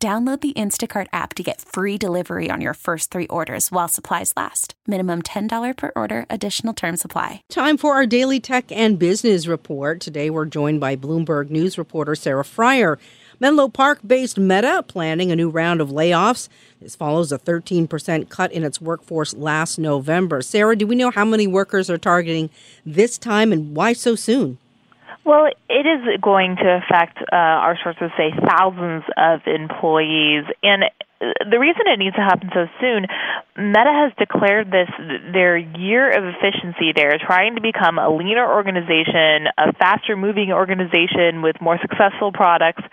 Download the Instacart app to get free delivery on your first three orders while supplies last. Minimum $10 per order, additional term supply. Time for our daily tech and business report. Today we're joined by Bloomberg News reporter Sarah Frier. Menlo Park based Meta planning a new round of layoffs. This follows a 13% cut in its workforce last November. Sarah, do we know how many workers are targeting this time and why so soon? Well, it is going to affect, uh, our sources say, thousands of employees. And the reason it needs to happen so soon, Meta has declared this their year of efficiency. They're trying to become a leaner organization, a faster moving organization with more successful products.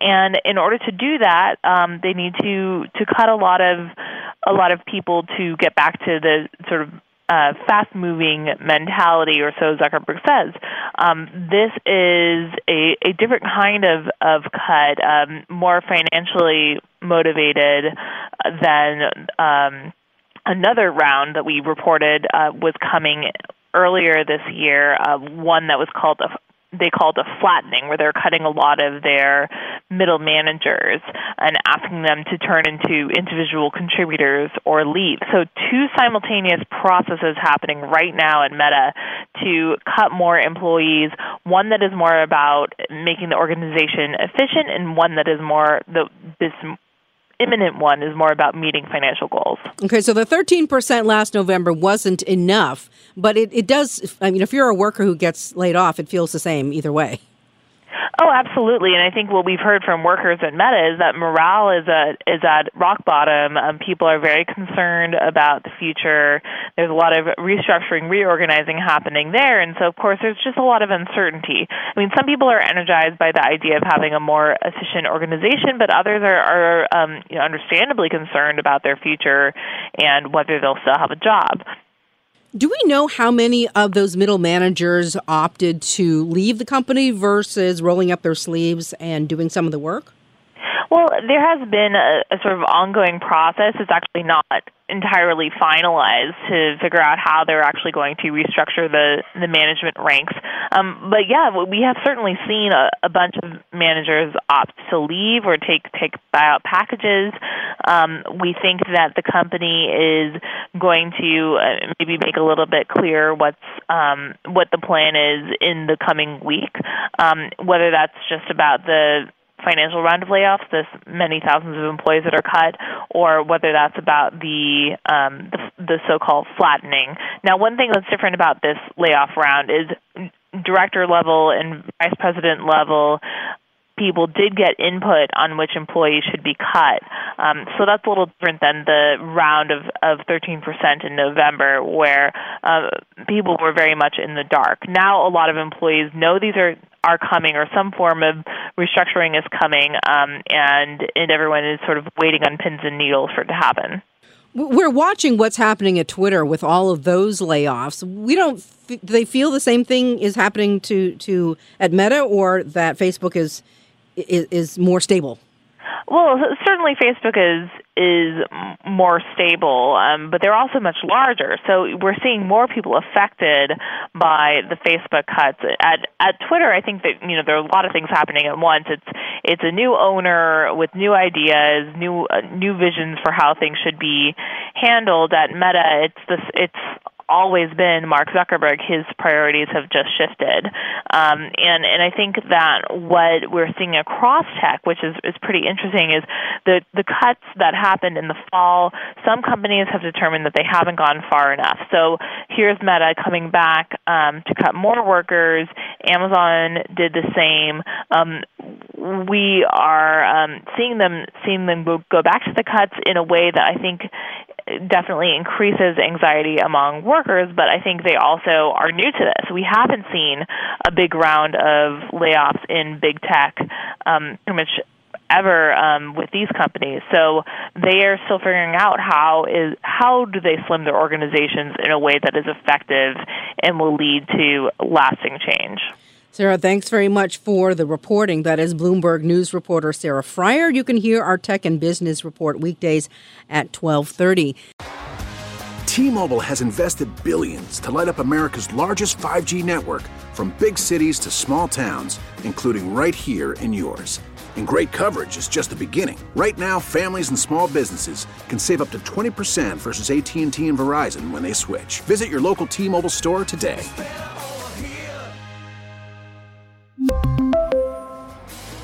And in order to do that, um, they need to, to cut a lot of a lot of people to get back to the sort of uh, fast moving mentality, or so Zuckerberg says. Um, this is a, a different kind of, of cut, um, more financially motivated than um, another round that we reported uh, was coming earlier this year, uh, one that was called a they called a flattening, where they're cutting a lot of their middle managers and asking them to turn into individual contributors or leave. So, two simultaneous processes happening right now at Meta to cut more employees. One that is more about making the organization efficient, and one that is more the this imminent one is more about meeting financial goals. Okay, so the 13% last November wasn't enough, but it, it does, I mean, if you're a worker who gets laid off, it feels the same either way. Oh, absolutely. And I think what we've heard from workers at Meta is that morale is at is at rock bottom. Um, people are very concerned about the future. There's a lot of restructuring, reorganizing happening there, and so of course there's just a lot of uncertainty. I mean, some people are energized by the idea of having a more efficient organization, but others are, are um, you know, understandably concerned about their future and whether they'll still have a job. Do we know how many of those middle managers opted to leave the company versus rolling up their sleeves and doing some of the work? Well, there has been a, a sort of ongoing process. It's actually not entirely finalized to figure out how they're actually going to restructure the the management ranks. Um, but yeah, we have certainly seen a, a bunch of managers opt to leave or take take buyout packages. Um, we think that the company is going to uh, maybe make a little bit clear what's um, what the plan is in the coming week. Um, whether that's just about the financial round of layoffs, this many thousands of employees that are cut, or whether that's about the um, the, the so-called flattening. Now, one thing that's different about this layoff round is director level and vice president level people did get input on which employees should be cut. Um, so that's a little different than the round of, of 13% in November, where uh, people were very much in the dark. Now, a lot of employees know these are are coming or some form of restructuring is coming, um, and and everyone is sort of waiting on pins and needles for it to happen. We're watching what's happening at Twitter with all of those layoffs. We don't. Do they feel the same thing is happening to to at Meta, or that Facebook is is, is more stable? Well, certainly Facebook is is more stable, um, but they're also much larger. So we're seeing more people affected by the Facebook cuts. At at Twitter, I think that you know there are a lot of things happening at once. It's it's a new owner with new ideas, new uh, new visions for how things should be handled. At Meta, it's this it's always been Mark Zuckerberg. His priorities have just shifted, um, and and I think that what we're seeing across tech, which is is pretty interesting, is the the cuts that happened in the fall. Some companies have determined that they haven't gone far enough. So here's Meta coming back um, to cut more workers. Amazon did the same. Um, we are um, seeing them seeing them go back to the cuts in a way that I think definitely increases anxiety among workers, but I think they also are new to this. We haven't seen a big round of layoffs in big tech, um, pretty much ever um, with these companies. So they are still figuring out how is how do they slim their organizations in a way that is effective and will lead to lasting change. Sarah, thanks very much for the reporting. That is Bloomberg News reporter Sarah Frier. You can hear our tech and business report weekdays at 1230. T-Mobile has invested billions to light up America's largest 5G network from big cities to small towns, including right here in yours. And great coverage is just the beginning. Right now, families and small businesses can save up to 20% versus AT&T and Verizon when they switch. Visit your local T-Mobile store today.